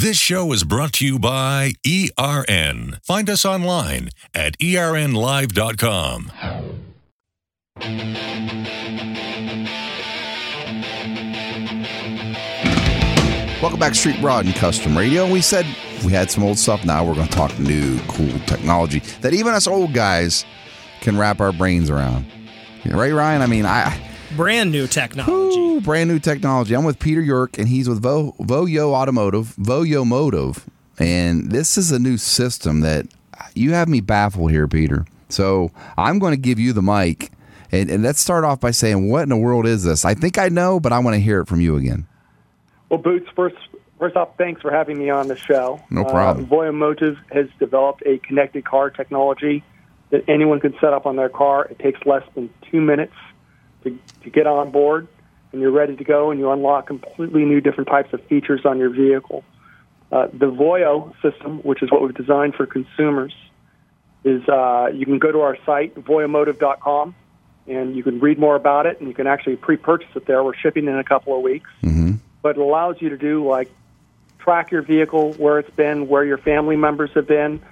This show is brought to you by ERN. Find us online at ernlive.com. Welcome back, Street Rod and Custom Radio. We said we had some old stuff. Now we're going to talk new, cool technology that even us old guys can wrap our brains around. Right, Ryan? I mean, I Brand new technology. Ooh, brand new technology. I'm with Peter York, and he's with Vo, Voyo Automotive, Voyo Motive, and this is a new system that you have me baffled here, Peter. So I'm going to give you the mic, and, and let's start off by saying, what in the world is this? I think I know, but I want to hear it from you again. Well, Boots, first, first off, thanks for having me on the show. No problem. Uh, Voyo Motive has developed a connected car technology that anyone can set up on their car. It takes less than two minutes to, to get on board, and you're ready to go, and you unlock completely new different types of features on your vehicle. Uh, the Voyo system, which is what we've designed for consumers, is uh, you can go to our site, voyomotive.com, and you can read more about it, and you can actually pre-purchase it there. We're shipping in a couple of weeks. Mm-hmm. But it allows you to do like track your vehicle, where it's been, where your family members have been.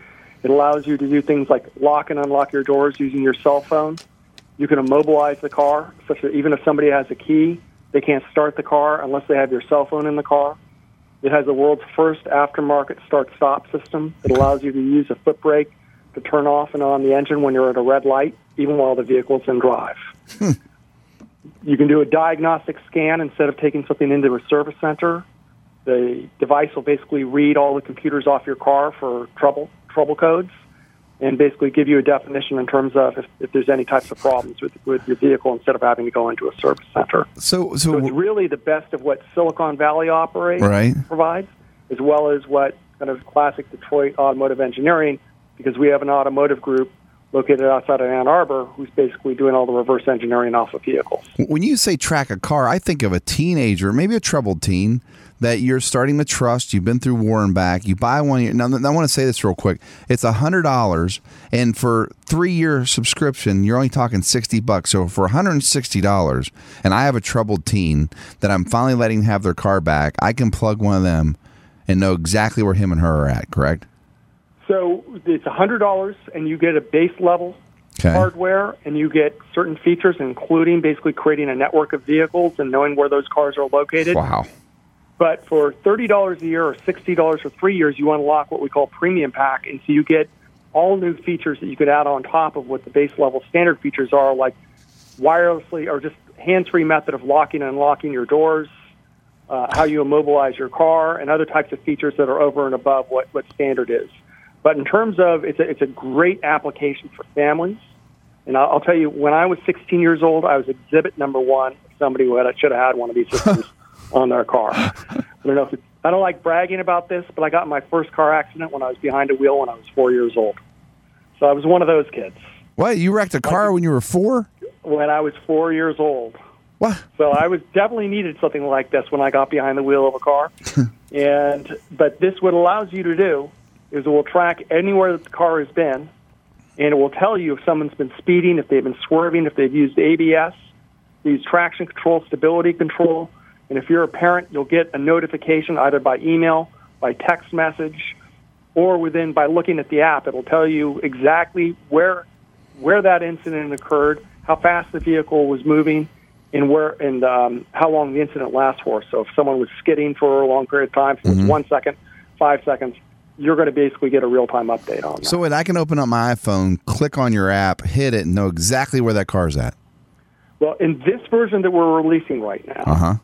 It allows you to do things like lock and unlock your doors using your cell phone. You can immobilize the car, such that even if somebody has a key, they can't start the car unless they have your cell phone in the car. It has the world's first aftermarket start-stop system. It allows you to use a foot brake to turn off and on the engine when you're at a red light, even while the vehicle's in drive. Hmm. you can do a diagnostic scan instead of taking something into a service center. The device will basically read all the computers off your car for trouble trouble codes, and basically give you a definition in terms of if, if there's any types of problems with with your vehicle instead of having to go into a service center. So, So it's really the best of what Silicon Valley operates Right. provides, as well as what kind of classic Detroit automotive engineering, because we have an automotive group located outside of Ann Arbor who's basically doing all the reverse engineering off of vehicles. When you say track a car, I think of a teenager, maybe a troubled teen that you're starting to trust. You've been through war and back. You buy one. Now, I want to say this real quick. It's a hundred dollars, and for three year subscription, you're only talking sixty bucks. So for one hundred and sixty dollars, and I have a troubled teen that I'm finally letting have their car back, I can plug one of them and know exactly where him and her are at. Correct? So it's hundred dollars, and you get a base level Okay. hardware, and you get certain features, including basically creating a network of vehicles and knowing where those cars are located. Wow. But for thirty dollars a year or sixty dollars for three years, you unlock what we call premium pack, and so you get all new features that you could add on top of what the base level standard features are, like wirelessly or just hands-free method of locking and unlocking your doors, uh, how you immobilize your car, and other types of features that are over and above what, what standard is. But in terms of it's a, it's a great application for families. And I'll, I'll tell you, when I was 16 years old, I was exhibit number one. Somebody who had, should have had one of these systems on their car. I don't know if it's, I don't like bragging about this, but I got in my first car accident when I was behind a wheel when I was four years old. So I was one of those kids What? You wrecked a car when you were four? when I was four years old. What? So I was definitely needed something like this when I got behind the wheel of a car. and but this what allows you to do is it will track anywhere that the car has been, and it will tell you if someone's been speeding, if they've been swerving, if they've used ABS, used traction control, stability control, and if you're a parent, you'll get a notification either by email, by text message, or within by looking at the app. It'll tell you exactly where where that incident occurred, how fast the vehicle was moving, and where and um, how long the incident lasts for. So if someone was skidding for a long period of time, so it's one second, five seconds, you're going to basically get a real time update on that. So wait, I can open up my iPhone, click on your app, hit it, and know exactly where that car's at. well, in this version that we're releasing right now, Uh huh.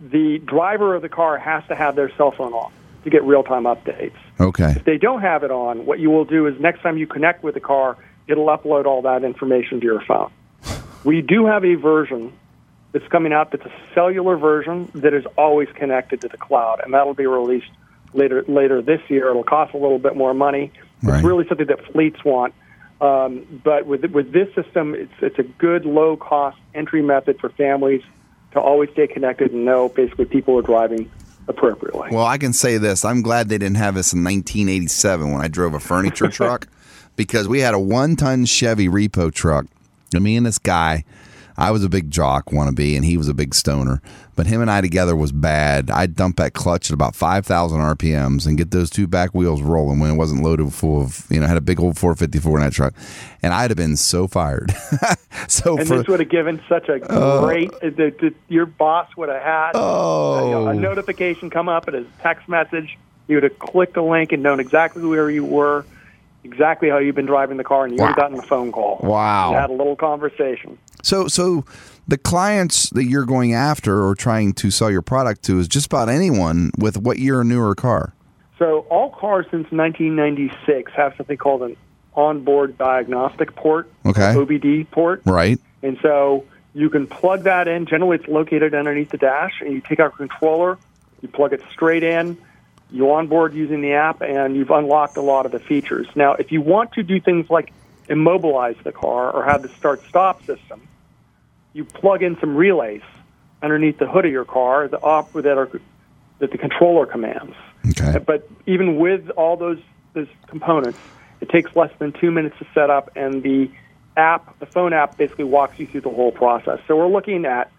the driver of the car has to have their cell phone off to get real time updates. Okay. If they don't have it on, what you will do is next time you connect with the car, it'll upload all that information to your phone. We do have a version that's coming out that's a cellular version that is always connected to the cloud, and that'll be released later later this year. It'll cost a little bit more money. Right. It's really something that fleets want. Um, but with with this system, it's it's a good low cost entry method for families to always stay connected and know basically people are driving appropriately. Well, I can say this. I'm glad they didn't have this in 1987 when I drove a furniture truck because we had a one ton Chevy repo truck. And me and this guy, I was a big jock wannabe, and he was a big stoner. But him and I together was bad. I'd dump that clutch at about 5,000 RPMs and get those two back wheels rolling when it wasn't loaded full of, you know, had a big old 454 in that truck. And I'd have been so fired. so and for, this would have given such a great. Uh, the, the, your boss would have had Oh. you know, a notification come up at his text message. You would have clicked the link and known exactly where you were, exactly how you've been driving the car, and you would have Wow. gotten a phone call. Wow. Had a little conversation. So, so the clients that you're going after or trying to sell your product to is just about anyone with what year or newer car. So all cars since 1996 have something called an onboard diagnostic port, Okay. OBD port. Right. And so you can plug that in. Generally, it's located underneath the dash, and you take out a controller, you plug it straight in, you onboard using the app, and you've unlocked a lot of the features. Now, if you want to do things like immobilize the car or have the start-stop system, you plug in some relays underneath the hood of your car the op- that are that the controller commands. Okay. But even with all those those components, it takes less than two minutes to set up, and the app, the phone app, basically walks you through the whole process. So we're looking at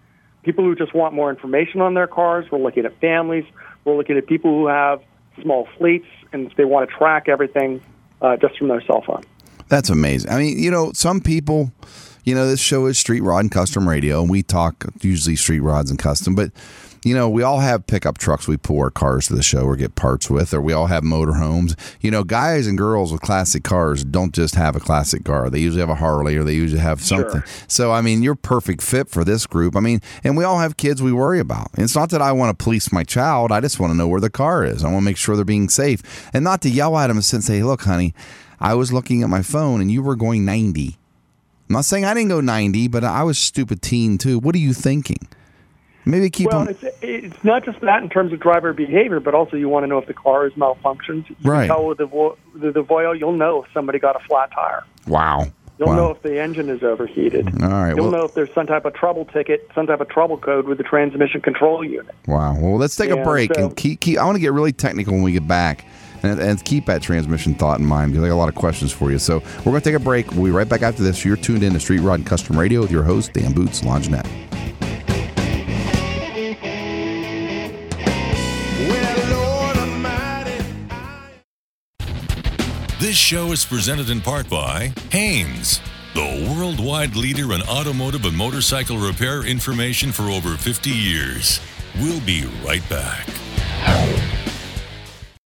people who just want more information on their cars. We're looking at families. We're looking at people who have small fleets, and they want to track everything uh, just from their cell phone. That's amazing. I mean, you know, some people, you know, this show is Street Rod and Custom Radio, and we talk usually Street Rods and Custom, but you know, we all have pickup trucks we pull our cars to the show or get parts with, or we all have motorhomes. You know, guys and girls with classic cars don't just have a classic car. They usually have a Harley or they usually have something. So, I mean, you're perfect fit for this group. I mean, and we all have kids we worry about. And it's not that I want to police my child. I just want to know where the car is. I want to make sure they're being safe and not to yell at them and say, look, honey, I was looking at my phone and you were going 90. I'm not saying I didn't go 90, but I was stupid teen too. What are you thinking? Maybe keep Well, on. it's, it's not just that in terms of driver behavior, but also you want to know if the car is malfunctioned. You Right. can tell with the, vo- the, the Voyo, you'll know if somebody got a flat tire. Wow. You'll wow. know if the engine is overheated. All right, You'll well- know if there's some type of trouble ticket, some type of trouble code with the transmission control unit. Wow. Well, let's take a break so- and keep, keep. I want to get really technical when we get back. And, and keep that transmission thought in mind because I got a lot of questions for you. So we're going to take a break. We'll be right back after this. You're tuned in to Street Rod and Custom Radio with your host, Dan Boots, Longinette. This show is presented in part by Haynes, the worldwide leader in automotive and motorcycle repair information for over 50 years. We'll be right back.